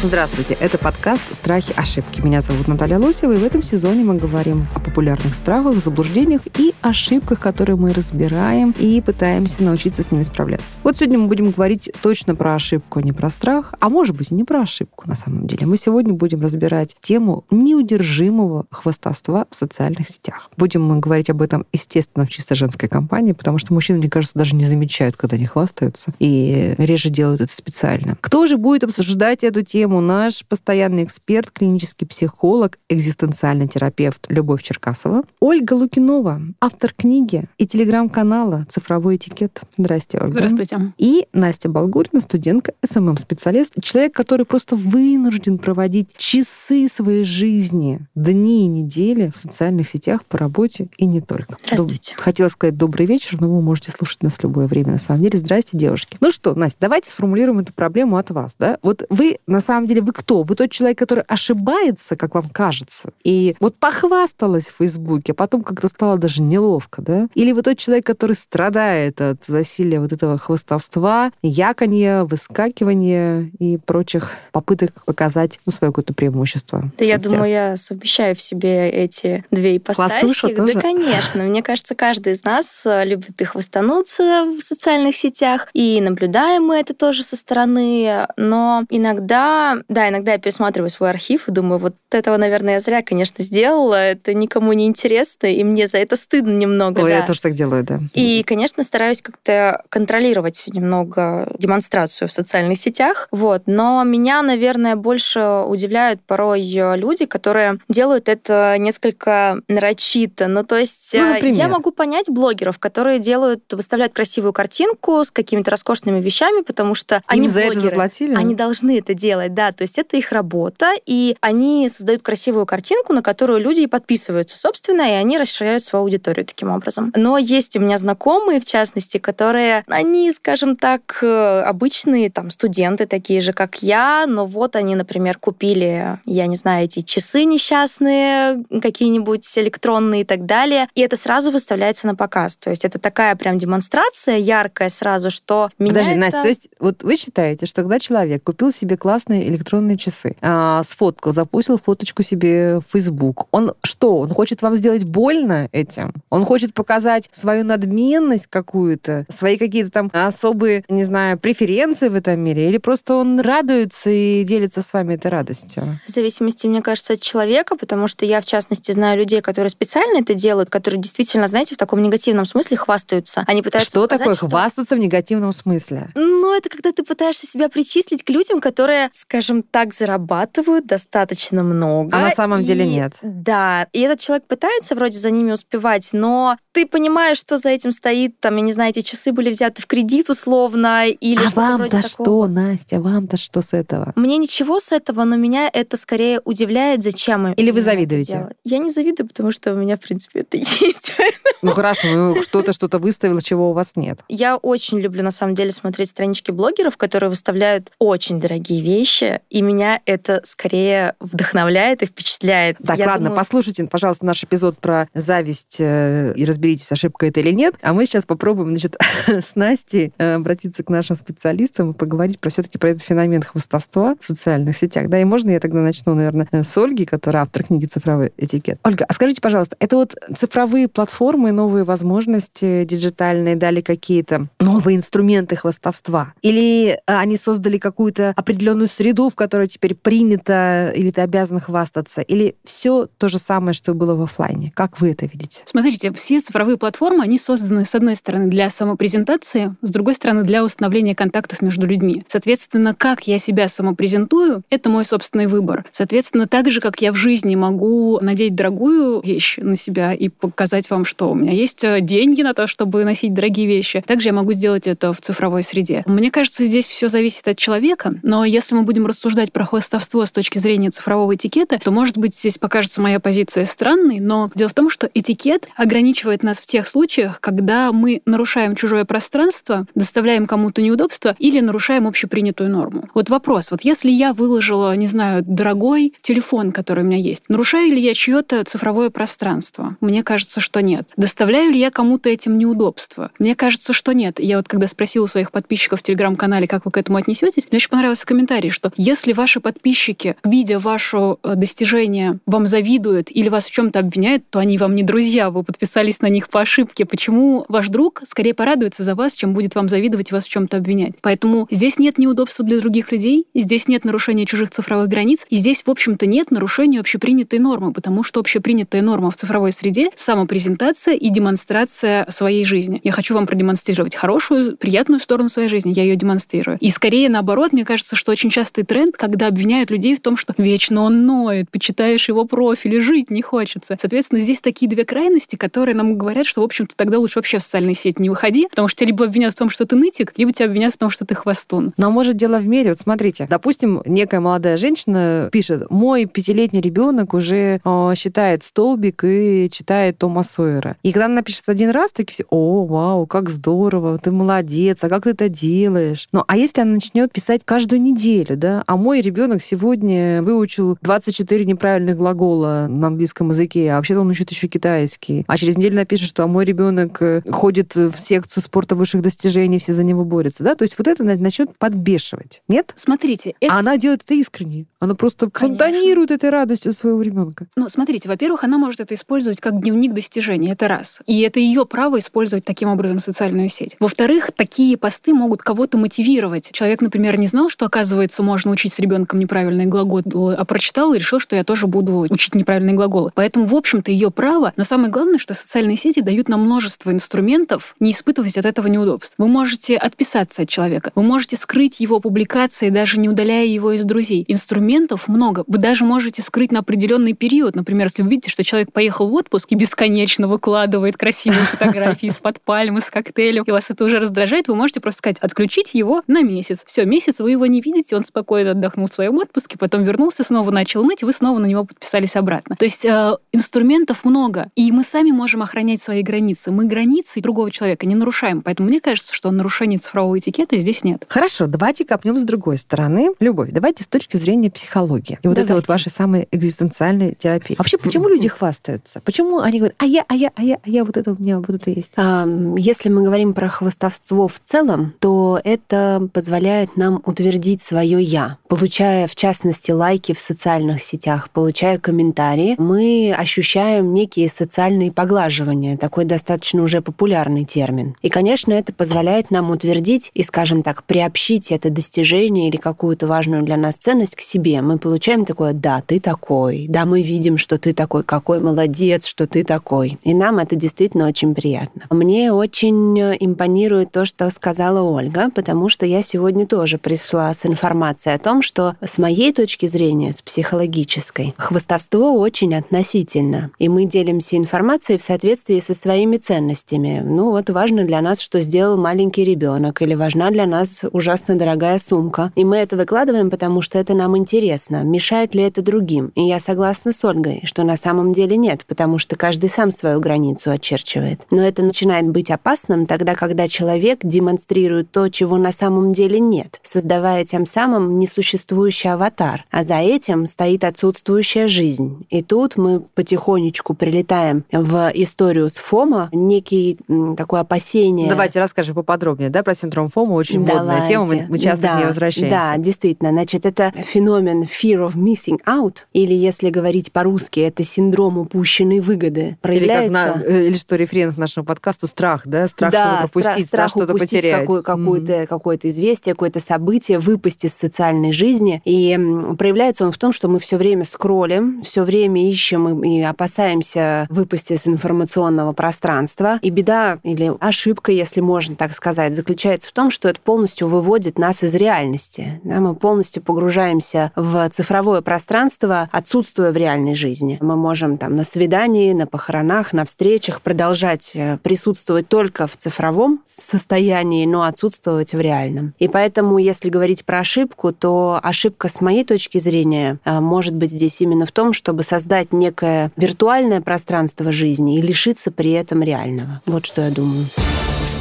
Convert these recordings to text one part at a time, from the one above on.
Здравствуйте, это подкаст «Страхи. Ошибки». Меня зовут Наталья Лосева, и в этом сезоне мы говорим о популярных страхах, заблуждениях и ошибках, которые мы разбираем и пытаемся научиться с ними справляться. Вот сегодня мы будем говорить точно про ошибку, а не про страх, а может быть и не про ошибку на самом деле. Мы сегодня будем разбирать тему неудержимого хвастовства в социальных сетях. Будем мы говорить об этом, естественно, в чисто женской компании, потому что мужчины, мне кажется, даже не замечают, когда они хвастаются, и реже делают это специально. Кто же будет обсуждать эту тему? Наш постоянный эксперт, клинический психолог, экзистенциальный терапевт Любовь Черкасова, Ольга Лукинова, автор книги и телеграм-канала «Цифровой этикет». Здрасте, Ольга. Здравствуйте. И Настя Болгурина, студентка, SMM-специалист, человек, который просто вынужден проводить часы своей жизни, дни и недели в социальных сетях по работе и не только. Здравствуйте. Доб- Хотела сказать добрый вечер, но вы можете слушать нас в любое время. На самом деле, здрасте, девушки. Ну что, Настя, давайте сформулируем эту проблему от вас. Да? Вот вы, на самом деле, вы кто? Вы тот человек, который ошибается, как вам кажется, и вот похвасталась в Фейсбуке, а потом как-то стало даже неловко, да? Или вы тот человек, который страдает от засилия вот этого хвастовства, яканья, выскакивания и прочих попыток показать ну, свое какое-то преимущество. Да я думаю, я совмещаю в себе эти две ипостаси. Хвастуша тоже? Да, конечно. Мне кажется, каждый из нас э, любит их выстануться в социальных сетях, и наблюдаем мы это тоже со стороны, но иногда, да, иногда я пересматриваю свой архив и думаю, вот этого, наверное, я зря, конечно, сделала, это никому не интересно, и мне за это стыдно немного. Ой, да. я тоже так делаю, да. И, конечно, стараюсь как-то контролировать немного демонстрацию в социальных сетях. Вот. Но меня, наверное, больше удивляют порой люди, которые делают это несколько нарочито. Ну, то есть Ну, э, например? я могу понять блогеров, которые делают, выставляют красивую картинку с какими-то роскошными вещами, потому что они Им за это блогеры. заплатили? Они должны это делать, да. То есть это их работа, и они создают красивую картинку, на которую люди и подписываются, собственно, и они расширяют свою аудиторию таким образом. Но есть у меня знакомые, в частности, которые, они, скажем так, э, обычные там студенты такие же, как я, но вот они, например, купили, я не знаю, эти часы несчастные, какие-нибудь электронные и так далее, и это сразу выставляется на показ. То есть это такая прям демонстрация яркая сразу, что меня Подожди, это- Настя, то есть вот вы считаете, что когда человек купил себе классные электронные часы, а, сфоткал, запустил фоточку себе в Facebook, он что, он хочет вам сделать больно этим? Он хочет показать свою надменность какую-то, свои какие-то там особые, не знаю, преференции в этом мире? Или просто он радуется и делится с вами этой радостью? В зависимости, мне кажется, от человека, потому что я, в частности, знаю людей, которые специально это делают, которые действительно, знаете, в таком негативном смысле хвастаются. Они пытаются Что показать, такое что- хвастаться в негативном смысле? Ну, это когда ты пытаешься себя причислить к людям, которые, скажем так, зарабатывают достаточно много. А на самом деле И- нет. Да. И этот человек пытается вроде за ними успевать, но ты понимаешь, что за этим стоит, там, я не знаю, эти часы были взяты в кредит условно, или а вам-то что. Настя, вам-то что с этого? Мне ничего с этого, но меня это скорее удивляет, зачем Или вы завидуете? Я не завидую, потому что у меня, в принципе, это есть. Ну хорошо, ну что-то что-то выставил, чего у вас нет. Я очень люблю, на самом деле, смотреть странички блогеров, которые выставляют очень дорогие вещи, и меня это скорее вдохновляет и впечатляет. Так, Я ладно, думаю, послушайте, пожалуйста, наш эпизод про зависть э, и разберитесь, ошибка это или нет. А мы сейчас попробуем, значит, с Настей э, обратиться к нашим специалистам и поговорить про все-таки про этот феномен хвостовства в социальных сетях. Да, и можно я тогда начну, наверное, с Ольги, которая автор книги «Цифровой этикет». Ольга, а скажите, пожалуйста, это вот цифровые платформы, новые возможности диджитальные дали какие-то новые инструменты хвостовства? Или э, они создали какую-то определенную среду, в которой теперь принято или ты обязан хвастаться? Или все то же самое, что было в оффлайне? Как вы это видите? Смотрите, все цифровые платформы, они созданы, с одной стороны, для самопрезентации, с другой стороны, для установления контактов между людьми. Соответственно, как я себя самопрезентую, это мой собственный выбор. Соответственно, так же, как я в жизни могу надеть дорогую вещь на себя и показать вам, что у меня есть э, деньги на то, чтобы носить дорогие вещи, также я могу сделать это в цифровой среде. Мне кажется, здесь все зависит от человека, но если мы будем рассуждать про хвастовство с точки зрения цифрового этикета, то, может быть, здесь покажется моя позиция странной, но дело в том, что этикет ограничивает обвиняют нас в тех случаях, когда мы нарушаем чужое пространство, доставляем кому-то неудобства или нарушаем общепринятую норму. Вот вопрос, вот если я выложила, не знаю, дорогой телефон, который у меня есть, нарушаю ли я чье-то цифровое пространство? Мне кажется, что нет. Доставляю ли я кому-то этим неудобства? Мне кажется, что нет. Я вот когда спросила у своих подписчиков в телеграм-канале, как вы к этому отнесетесь, мне очень понравился комментарий, что если ваши подписчики, видя ваше э, достижение, вам завидуют или вас в чем-то обвиняют, то они вам не друзья, вы подписались на них по ошибке. Почему ваш друг скорее порадуется за вас, чем будет вам завидовать и вас в чем-то обвинять? Поэтому здесь нет неудобства для других людей, здесь нет нарушения чужих цифровых границ, и здесь, в общем-то, нет нарушения общепринятой нормы, потому что общепринятая норма в цифровой среде — самопрезентация и демонстрация своей жизни. Я хочу вам продемонстрировать хорошую, приятную сторону своей жизни, я ее демонстрирую. И скорее наоборот, мне кажется, что очень частый тренд, когда обвиняют людей в том, что вечно он ноет, почитаешь его профиль и жить не хочется. Соответственно, здесь такие две крайности, которые нам говорят, что, в общем-то, тогда лучше вообще в социальные сети не выходи, потому что тебя либо обвинят в том, что ты нытик, либо тебя обвинят в том, что ты хвостун. Но может дело в мере. Вот смотрите, допустим, некая молодая женщина пишет, мой пятилетний ребенок уже э, считает столбик и читает Тома Сойера. И когда она напишет один раз, такие все, о, вау, как здорово, ты молодец, а как ты это делаешь? Ну, а если она начнет писать каждую неделю, да, а мой ребенок сегодня выучил 24 неправильных глагола на английском языке, а вообще-то он учит еще китайский. А через неделю напишет, что а мой ребенок э, ходит в секцию спорта высших достижений, все за него борются, да? То есть вот это начнет подбешивать, нет? Смотрите, это... А она делает это искренне. Она просто Конечно. фонтанирует этой радостью своего ребенка. Ну, смотрите, во-первых, она может это использовать как дневник достижений, это раз. И это ее право использовать таким образом социальную сеть. Во-вторых, такие посты могут кого-то мотивировать. Человек, например, не знал, что, оказывается, можно учить с ребенком неправильные глаголы, а прочитал и решил, что я тоже буду учить неправильные глаголы. Поэтому, в общем-то, ее право. Но самое главное, что социальные сети дают нам множество инструментов не испытывать от этого неудобств. Вы можете отписаться от человека, вы можете скрыть его публикации, даже не удаляя его из друзей. Инструментов много. Вы даже можете скрыть на определенный период. Например, если вы видите, что человек поехал в отпуск и бесконечно выкладывает красивые фотографии из-под пальмы, с коктейлем, и вас это уже раздражает, вы можете просто сказать, отключить его на месяц. Все, месяц вы его не видите, он спокойно отдохнул в своем отпуске, потом вернулся, снова начал ныть, и вы снова на него подписались обратно. То есть э, инструментов много, и мы сами можем охранять свои границы. Мы границы другого человека не нарушаем, поэтому мне кажется, что нарушения цифрового этикета здесь нет. Хорошо, давайте копнем с другой стороны. Любовь, давайте с точки зрения психологии. И вот это вот вашей самой экзистенциальной терапии. Вообще, почему люди хвастаются? Почему они говорят, а я, а я, а я, а я, вот это у меня, вот это есть? А, Если мы говорим про хвастовство в целом, то это позволяет нам утвердить свое «я». Получая, в частности, лайки в социальных сетях, получая комментарии, мы ощущаем некие социальные поглаживания, такой достаточно уже популярный термин. И, конечно, это позволяет нам утвердить и, скажем так, приобщить это достижение или какую-то важную для нас ценность к себе. Мы получаем такое «да, ты такой», «да, мы видим, что ты такой, какой молодец, что ты такой». И нам это действительно очень приятно. Мне очень импонирует то, что сказала Ольга, потому что я сегодня тоже пришла с информацией о том, что с моей точки зрения, с психологической, хвастовство очень относительно. И мы делимся информацией в соответствии со своими ценностями. Ну вот важно для нас, что сделал маленький ребенок, или важна для нас ужасно дорогая сумка. И мы это выкладываем, потому что это нам интересно. Мешает ли это другим? И я согласна с Ольгой, что на самом деле нет, потому что каждый сам свою границу очерчивает. Но это начинает быть опасным тогда, когда человек демонстрирует то, чего на самом деле нет, создавая тем самым несуществующий аватар. А за этим стоит отсутствующая жизнь. И тут мы потихонечку прилетаем в историю с ФОМа, некий м, такое опасение. Давайте расскажем поподробнее, да, про синдром ФОМа, очень модная Давайте. тема, мы, мы часто да, к ней возвращаемся. Да, действительно. Значит, это феномен fear of missing out, или, если говорить по-русски, это синдром упущенной выгоды. Или как Проявляется... на, э, или что референс к нашему подкасту страх, да, страх да, что-то пропустить, страх, страх, что-то упустить потерять. какое- какое-то, какое-то известие, какое-то событие, выпасть из социальной жизни. И проявляется он в том, что мы все время скроллим, все время ищем и, и опасаемся выпасть из информационного пространства. И беда или ошибка, если можно так сказать, заключается в том, что это полностью выводит нас из реальности. Да, мы полностью погружаемся в цифровое пространство, отсутствуя в реальной жизни. Мы можем там на свидании, на похоронах, на встречах продолжать э, присутствовать только в цифровом состоянии, но отсутствовать в реальном. И поэтому, если говорить про ошибку, то ошибка с моей точки зрения э, может быть здесь именно в том, чтобы создать некое виртуальное пространство жизни и лишить лишиться при этом реального. Вот что я думаю.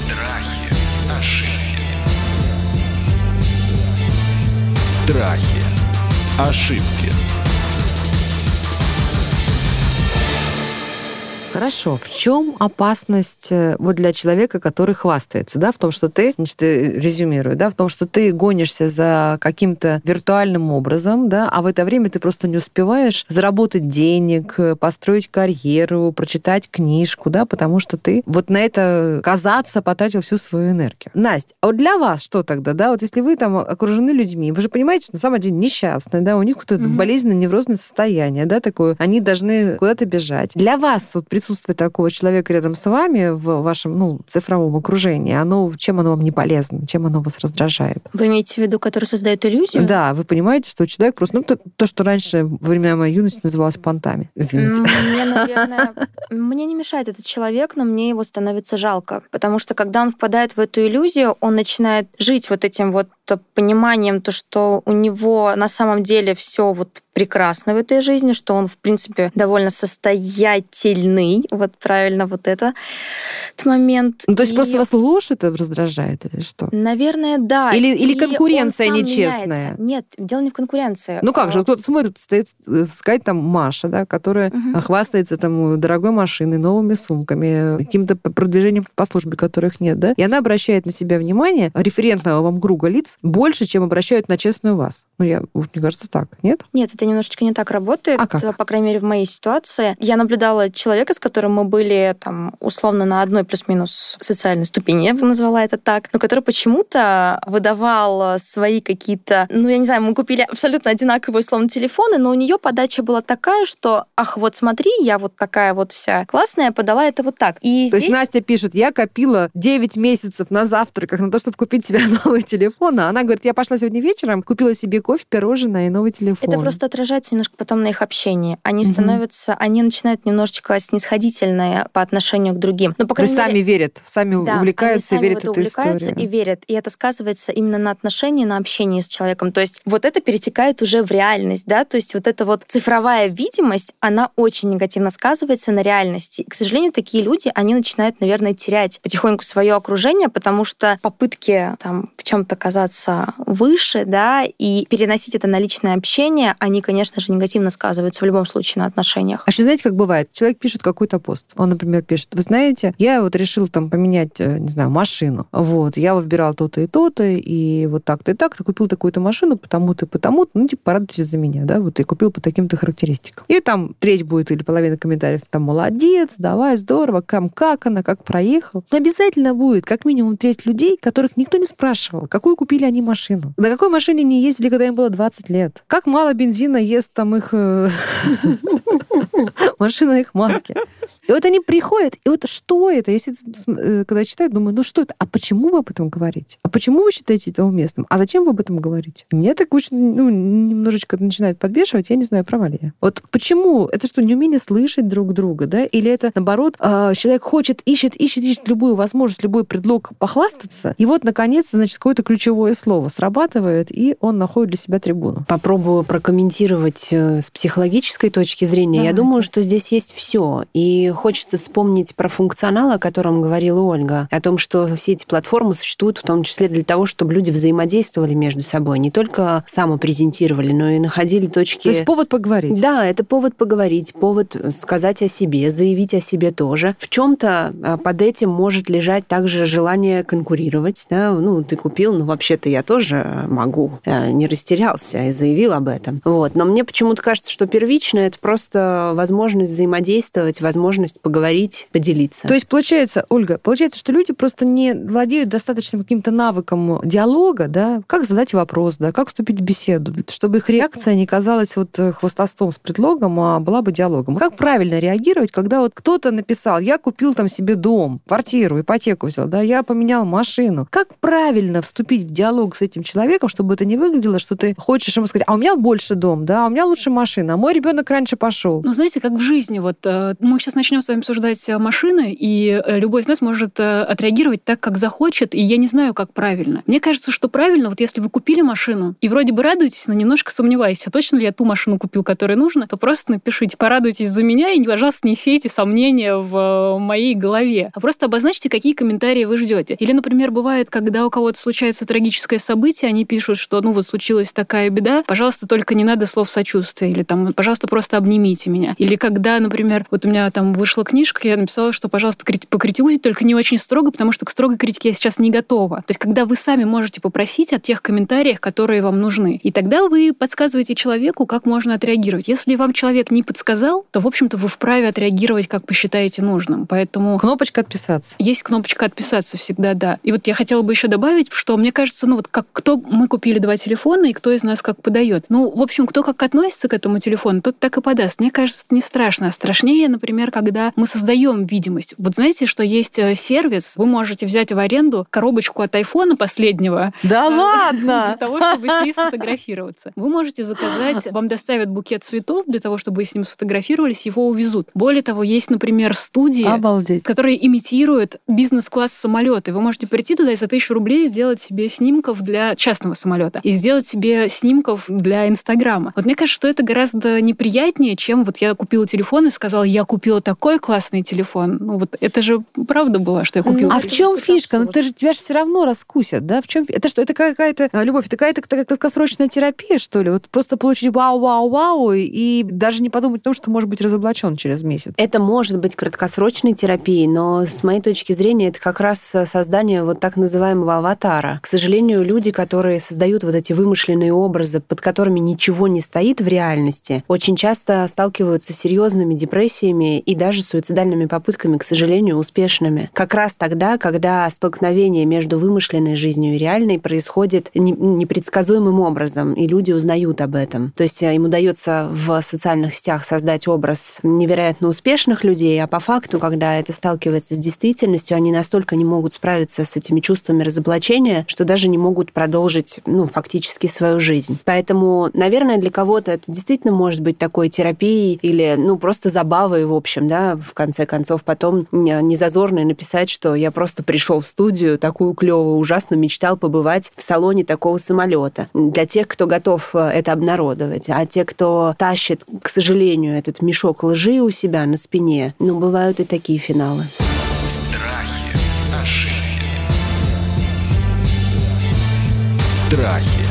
Страхи, ошибки, Страхи. Ошибки. Хорошо. В чем опасность э, вот для человека, который хвастается, да, в том, что ты, значит, э, резюмирую, да, в том, что ты гонишься за каким-то виртуальным образом, да, а в это время ты просто не успеваешь заработать денег, э, построить карьеру, прочитать книжку, да, потому что ты вот на это казаться потратил всю свою энергию. Настя, а вот для вас что тогда, да, вот если вы там окружены людьми, вы же понимаете, что на самом деле несчастные, да, у них какое-то Мгм. болезненное неврозное состояние, да, такое, они должны куда-то бежать. Для вас вот присутствие такого человека рядом с вами в вашем, ну, цифровом окружении, оно, чем оно вам не полезно, чем оно вас раздражает? Вы имеете в виду, который создает иллюзию? Да, вы понимаете, что человек просто, ну, то, то, что раньше во времена моей юности называлось понтами. Извините. Мне, наверное, мне не мешает этот человек, но мне его становится жалко. Потому что когда он впадает в эту иллюзию, он начинает жить вот этим вот пониманием, то, что у него на самом деле все вот прекрасно в этой жизни, что он, в принципе, довольно состоятельный. Вот правильно вот это этот момент. Ну, то есть И, просто вас ложь это раздражает или что? Наверное, да. Или- или И конкуренция нечестная? меняется. Нет, дело не в конкуренции. Ну как же, А, кто-то смотрит, стоит, э, сказать там Маша, да, которая Мгм. хвастается там дорогой машиной, новыми сумками, каким-то продвижением по службе, которых нет, да, и она обращает на себя внимание референтного вам круга лиц больше, чем обращают на честную вас. Ну, я, мне кажется, так, нет? Нет, это немножечко не так работает. А как? По крайней мере, в моей ситуации. Я наблюдала человека, с которым мы были там условно на одной плюс-минус социальной ступени, я бы назвала это так, но который почему-то выдавал свои какие-то, ну, я не знаю, мы купили абсолютно одинаковые условно телефоны, но у нее подача была такая, что, ах, вот смотри, я вот такая вот вся классная, подала это вот так. И То здесь... есть Настя пишет, я копила 9 месяцев на завтраках на то, чтобы купить себе новый телефон, а она говорит, я пошла сегодня вечером, купила себе кофе, пирожное и новый телефон. Это просто отражается немножко потом на их общении. Они Мгм. становятся, они начинают немножечко снисходительные по отношению к другим. Но, по То есть крайней сами мере, верят, сами да, увлекаются они и сами верят в эту увлекаются историю. и верят. И это сказывается именно на отношении, на общении с человеком. То есть вот это перетекает уже в реальность, да, то есть вот эта вот цифровая видимость, она очень негативно сказывается на реальности. И, к сожалению, такие люди, они начинают, наверное, терять потихоньку свое окружение, потому что попытки там в чем-то казаться выше, да, и переносить это на личное общение, они, конечно же, негативно сказываются в любом случае на отношениях. А еще знаете, как бывает? Человек пишет какой-то пост. Он, например, пишет, вы знаете, я вот решил там поменять, э, не знаю, машину. Вот, я выбирал то-то и то-то, и вот так-то и так-то, купил такую-то машину, потому-то и потому-то, ну, типа, порадуйтесь за меня, да, вот, и купил по таким-то характеристикам. И там треть будет или половина комментариев, там, молодец, давай, здорово, кам, как она, как проехал. Но обязательно будет как минимум треть людей, которых никто не спрашивал, какую купили они машину. На какой машине они ездили, когда им было 20 лет. Как мало бензина ест там их э, машина их марки. И вот они приходят, и вот что это? Я э, когда читаю, думаю, ну что это? А почему вы об этом говорите? А почему вы считаете это уместным? А зачем вы об этом говорите? Мне так очень, ну, немножечко начинает подбешивать, я не знаю, права ли я. Вот почему? Это что, неумение слышать друг друга, да? Или это, наоборот, а, человек хочет, ищет, ищет, ищет любую возможность, любой предлог похвастаться, и вот, наконец, значит, какое-то ключевое слово срабатывает, и он находит для себя трибуну. Попробую прокомментировать э, с психологической точки зрения. Я думаю, что здесь есть все. И хочется вспомнить про функционал, о котором говорила Ольга, о том, что все эти платформы существуют в том числе для того, чтобы люди взаимодействовали между собой, не только самопрезентировали, но и находили точки... То есть повод поговорить. Да, это повод поговорить, повод сказать о себе, заявить о себе тоже. В чем-то под этим может лежать также желание конкурировать. Да? Ну, ты купил, ну, вообще-то я тоже могу. Я не растерялся и заявил об этом. Вот. Но мне почему-то кажется, что первично это просто возможность взаимодействовать, возможность поговорить, поделиться. То есть получается, Ольга, получается, что люди просто не владеют достаточным каким-то навыком диалога, да, как задать вопрос, да, как вступить в беседу, чтобы их реакция не казалась вот э, хвостовством с предлогом, а была бы диалогом. Как правильно реагировать, когда вот кто-то написал, я купил там себе дом, квартиру, ипотеку взял, да, я поменял машину. Как правильно вступить в диалог с этим человеком, чтобы это не выглядело, что ты хочешь ему сказать, а у меня больше дом, да, а у меня лучше машина, а мой ребенок раньше пошел, пошел. Ну, знаете, как в жизни. Вот э, мы сейчас начнем с вами обсуждать э, машины, и э, любой из нас может отреагировать так, как захочет, и я не знаю, как правильно. Мне кажется, что правильно, вот если вы купили машину, и вроде бы радуетесь, но немножко сомневаетесь, а точно ли я ту машину купил, которая нужна, то просто напишите, порадуйтесь за меня, и, пожалуйста, не сейте сомнения в моей голове, а просто обозначьте, какие комментарии вы ждете. Или, например, бывает, когда у кого-то случается трагическое событие, они пишут, что, ну, вот случилась такая беда, пожалуйста, только не надо слов сочувствия, или там, пожалуйста, просто обнимите меня. Или когда, например, вот у меня там вышла книжка, я написала, что, пожалуйста, покритикуйте, только не очень строго, потому что к строгой критике я сейчас не готова. То есть, когда вы сами можете попросить о тех комментариях, которые вам нужны. И тогда вы подсказываете человеку, как можно отреагировать. Если вам человек не подсказал, то, в общем-то, вы вправе отреагировать, как посчитаете нужным. Поэтому... Кнопочка «Отписаться». Есть кнопочка «Отписаться» всегда, да. И вот я хотела бы еще добавить, что мне кажется, ну вот как кто мы купили два телефона, и кто из нас как подает. Ну, в общем, кто как относится к этому телефону, тот так и подаст. Мне кажется, это не страшно. Страшнее, например, когда мы создаем видимость. Вот знаете, что есть э, сервис, вы можете взять в аренду коробочку от айфона последнего. Да ладно! Для того, чтобы с ней сфотографироваться. Вы можете заказать, вам доставят букет цветов для того, чтобы вы с ним сфотографировались, его увезут. Более того, есть, например, студии, Обалдеть. которые имитируют бизнес-класс самолета. Вы можете прийти туда и за тысячу рублей сделать себе снимков для частного самолета и сделать себе снимков для Инстаграма. Вот мне кажется, что это гораздо неприятнее, чем вот я купила телефон и сказала, я купила такой классный телефон. Ну вот это же правда было, что я купила. А в чем фишка? Ну ты же тебя же все равно раскусят, да? В чем? Это что? Это какая-то а, любовь? Это какая-то краткосрочная терапия, что ли? Вот просто получить вау-вау-вау и даже не подумать о том, что может быть разоблачен через месяц. Это может быть краткосрочной терапией, но с моей точки зрения это как раз создание вот так называемого аватара. К сожалению, люди, которые создают вот эти вымышленные образы, под которыми ничего не стоит в реальности, очень часто сталкиваются с серьезными депрессиями и даже суицидальными попытками, к сожалению, успешными. Как раз тогда, когда столкновение между вымышленной жизнью и реальной происходит непредсказуемым образом, и люди узнают об этом. То есть э, им удается в социальных сетях создать образ невероятно успешных людей, а по факту, когда это сталкивается с действительностью, они настолько не могут справиться с этими чувствами разоблачения, что даже не могут продолжить, ну, фактически свою жизнь. Поэтому, наверное, для кого-то это действительно может быть такой терапией или, ну, просто забавой, в общем, да, в конце концов, потом не зазорно написать, что я просто пришел в студию такую клевую, ужасно мечтал побывать в салоне такого самолета. Для тех, кто готов э, это обнародовать, а те, кто тащит, к сожалению, этот мешок лжи у себя на спине, ну, бывают и такие финалы. Страхи, ошибки. Страхи,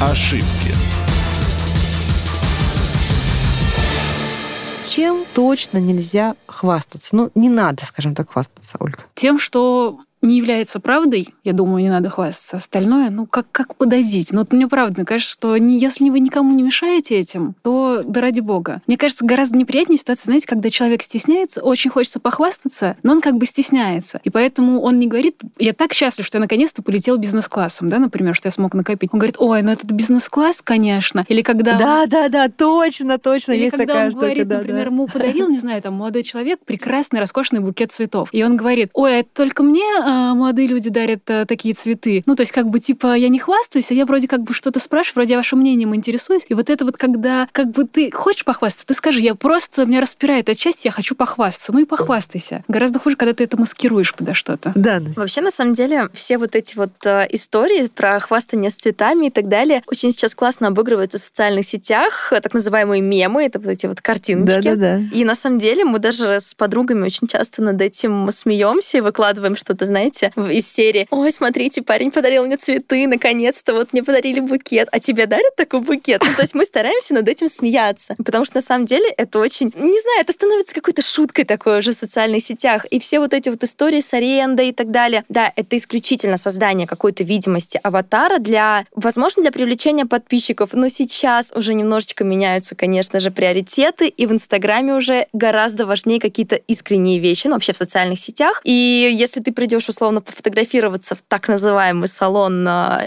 ошибки. Чем точно нельзя хвастаться? Ну, не надо, скажем так, хвастаться, Ольга. Тем, что не является правдой, я думаю, не надо хвастаться. Остальное, ну, как, как подозить? Ну, вот мне правда кажется, что не, если вы никому не мешаете этим, то да ради бога. Мне кажется, гораздо неприятнее ситуация, знаете, когда человек стесняется, очень хочется похвастаться, но он как бы стесняется. И поэтому он не говорит, я так счастлив, что я наконец-то полетел бизнес-классом, да, например, что я смог накопить. Он говорит, ой, ну этот бизнес-класс, конечно. Или когда... Да, он... да, да, точно, точно, Или есть когда такая он штука. говорит, да, например, да. ему подарил, не знаю, там, молодой человек прекрасный, роскошный букет цветов. И он говорит, ой, это только мне а, молодые люди дарят а, такие цветы. Ну, то есть, как бы, типа, я не хвастаюсь, а я вроде как бы что-то спрашиваю, вроде я вашим мнением интересуюсь. И вот это вот, когда, как бы, ты хочешь похвастаться, ты скажи, я просто, меня распирает от счастья, я хочу похвастаться. Ну и похвастайся. Гораздо хуже, когда ты это маскируешь подо что-то. Да, Настя. Вообще, на самом деле, все вот эти вот э, истории про хвастание с цветами и так далее очень сейчас классно обыгрываются в социальных сетях, так называемые мемы, это вот эти вот картиночки. Да, да, да. И на самом деле мы даже с подругами очень часто над этим смеемся и выкладываем что-то, знаете, в- из серии «Ой, смотрите, парень подарил мне цветы, наконец-то вот мне подарили букет, а тебе дарят такой букет?» Ну, То есть мы стараемся над этим смеяться, потому что на самом деле это очень, не знаю, это становится какой-то шуткой такой уже в социальных сетях. И все вот эти вот истории с арендой и так далее, да, это исключительно создание какой-то видимости аватара для, возможно, для привлечения подписчиков, но сейчас уже немножечко меняются, конечно же, приоритеты, и в Инстаграме уже гораздо важнее какие-то искренние вещи, ну, вообще в социальных сетях. И если ты придешь условно пофотографироваться в так называемый салон на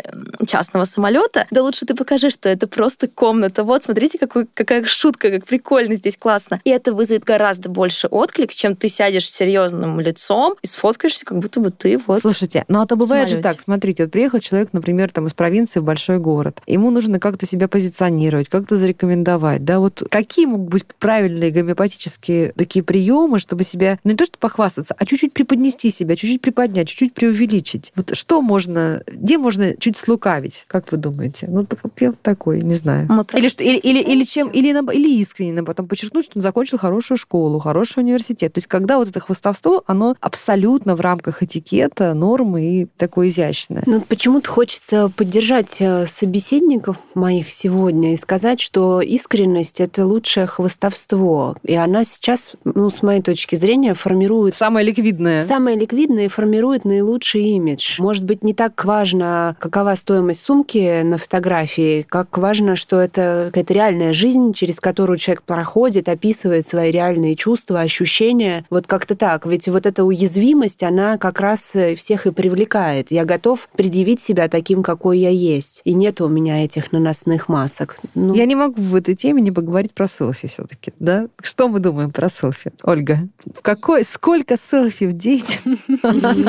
частного самолета, да лучше ты покажи, что это просто комната. Вот, смотрите, какой, какая шутка, как прикольно здесь, классно. И это вызовет гораздо больше отклик, чем ты сядешь серьезным лицом и сфоткаешься, как будто бы ты вот Слушайте, ну это бывает же так. Смотрите, вот приехал человек, например, там из провинции в большой город. Ему нужно как-то себя позиционировать, как-то зарекомендовать. Да, вот какие могут быть правильные гомеопатические такие приемы, чтобы себя ну, не то что похвастаться, а чуть-чуть преподнести себя, чуть-чуть приподнять, чуть-чуть преувеличить. Вот что можно, где можно чуть слукавить, как вы думаете? Ну, так, вот я такой, не знаю. Мы Или, что, или, или, или, чем, или, или искренне потом подчеркнуть, что он закончил хорошую школу, хороший университет. То есть когда вот это хвастовство, оно абсолютно в рамках этикета, нормы и такое изящное. Ну, почему-то хочется поддержать э, собеседников моих сегодня и сказать, что искренность — это лучшее хвастовство. И она сейчас, ну, с моей точки зрения, формирует Самое ликвидное. Самое ликвидное и формирует наилучший имидж. Может быть, не так важно, какова стоимость сумки на фотографии, как важно, что это какая-то реальная жизнь, через которую человек проходит, описывает свои реальные чувства, ощущения. Вот как-то так. Ведь вот эта уязвимость, она как раз всех и привлекает. Я готов предъявить себя таким, какой я есть. И нет у меня этих наносных масок. Ну, Я не могу в этой теме не поговорить про селфи все-таки, да? Что мы думаем про селфи? Ольга, в какой, сколько селфи в день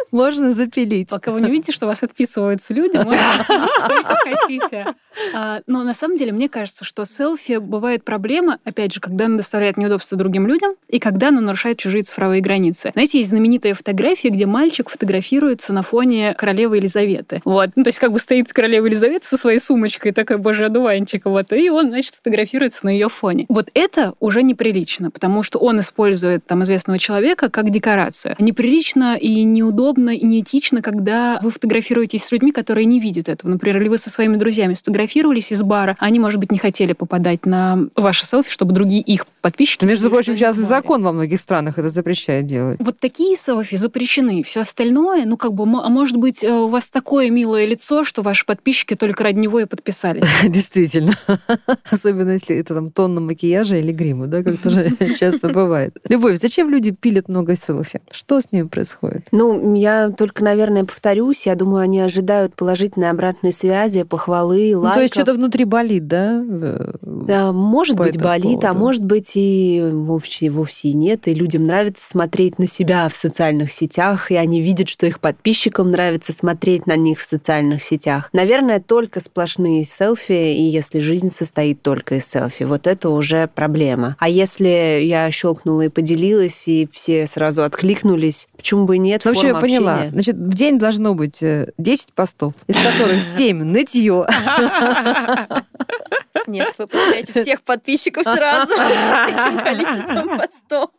можно запилить? Пока вы не видите, что вас отписываются люди, можете сколько хотите. А, Но на самом деле, мне кажется, что селфи бывает проблема, опять же, когда она доставляет неудобства другим людям и когда она нарушает чужие цифровые границы. Знаете, есть знаменитая фотография, где мальчик фотографируется на фоне королевы Елизаветы. Вот. Ну, то есть как бы стоит королева Елизавета со своей сумочкой, такой, боже, одуванчик, вот, и он, значит, фотографируется на ее фоне. Вот это уже неприлично, потому что он использует там известного человека как декорацию. Неприлично и неудобно, и неэтично, когда вы фотографируетесь с людьми, которые не видят этого. Например, или вы со своими друзьями сфотографировались из бара, а они, может быть, не хотели попадать на ваши селфи, чтобы другие их подписчики... Да, Между прочим, сейчас и закон во многих странах это запрещает делать. Вот такие селфи запрещены. Все остальное, ну как бы, а может быть, э, у вас такое милое лицо, что ваши подписчики только ради него и подписались. Действительно. Особенно, если это там тонна макияжа или грима, да, как тоже часто бывает. Любовь, зачем люди пилят много селфи? Что с ними происходит? Ну, я только, наверное, повторюсь. Я думаю, они ожидают положительной обратной связи, похвалы, Ну, лайков. то есть что-то внутри болит, да? Э, Да, может по быть, болит, а поводу? может быть и вовсе, вовсе и нет. И людям нравится смотреть на себя в социальных сетях, и они видят, что их подписчикам нравится смотреть на них в социальных сетях. Наверное, только сплошные селфи, и если жизнь состоит только из селфи, вот это уже проблема. А если я щелкнула и поделилась, и все сразу откликнулись, почему бы и нет? Ну, вообще, я форма поняла. Значит, в день должно быть э, 10 постов, из которых 7 нытье. Нет, вы потеряете всех подписчиков сразу с таким количеством постов.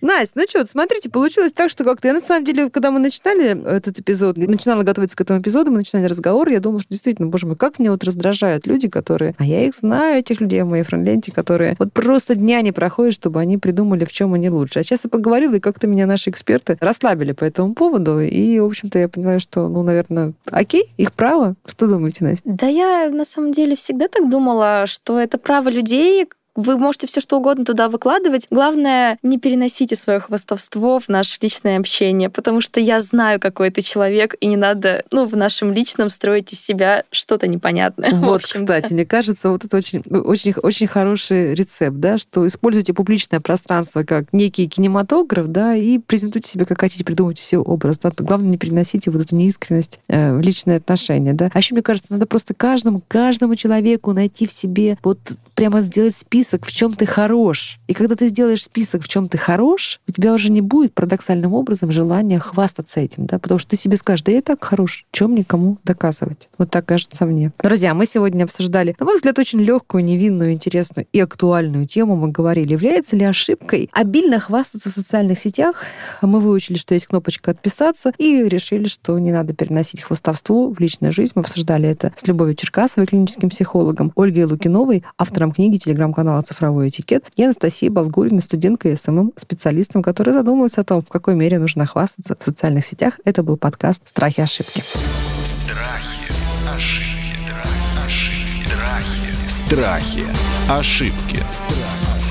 Настя, ну что, смотрите, получилось так, что как-то... Я на самом деле, когда мы начинали этот эпизод, начинала готовиться к этому эпизоду, мы начинали разговор, я думала, что действительно, боже мой, как мне вот раздражают люди, которые... А я их знаю, этих людей в моей френдленте, которые вот просто дня не проходят, чтобы они придумали, в чем они лучше. А сейчас я поговорила, и как-то меня наши эксперты расслабили по этому поводу, и, в общем-то, я понимаю, что, ну, наверное, окей, их право. Что думаете, Настя? Да я на самом деле всегда так думала, что это право людей, вы можете все что угодно туда выкладывать. Главное, не переносите свое хвастовство в наше личное общение, потому что я знаю, какой ты человек, и не надо, ну, в нашем личном строить из себя что-то непонятное. Вот, кстати, мне кажется, вот это очень, очень, очень хороший рецепт, да, что используйте публичное пространство как некий кинематограф, да, и презентуйте себя как хотите, придумайте себе образ. Да. Главное, не переносите вот эту неискренность э, в личные отношения, да. А еще, мне кажется, надо просто каждому, каждому человеку найти в себе, вот прямо сделать список, в чем ты хорош. И когда ты сделаешь список, в чем ты хорош, у тебя уже не будет парадоксальным образом желания хвастаться этим, да, потому что ты себе скажешь, да я так хорош, чем никому доказывать. Вот так кажется мне. Друзья, мы сегодня обсуждали, на мой взгляд, очень легкую, невинную, интересную и актуальную тему. Мы говорили, является ли ошибкой обильно хвастаться в социальных сетях. Мы выучили, что есть кнопочка «Отписаться» и решили, что не надо переносить хвастовство в личную жизнь. Мы обсуждали это с Любовью Черкасовой, клиническим психологом, Ольгой Лукиновой, автором книги, телеграм-канала «Цифровой этикет», и Анастасией Болгуриной, студенткой SMM-специалистом, которая задумалась о том, в какой мере нужно хвастаться в социальных сетях. Это был подкаст «Страхи и ошибки». Страхи, ошибки, страхи,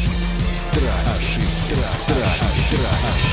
ошибки, страхи. Страхи. Ошибки.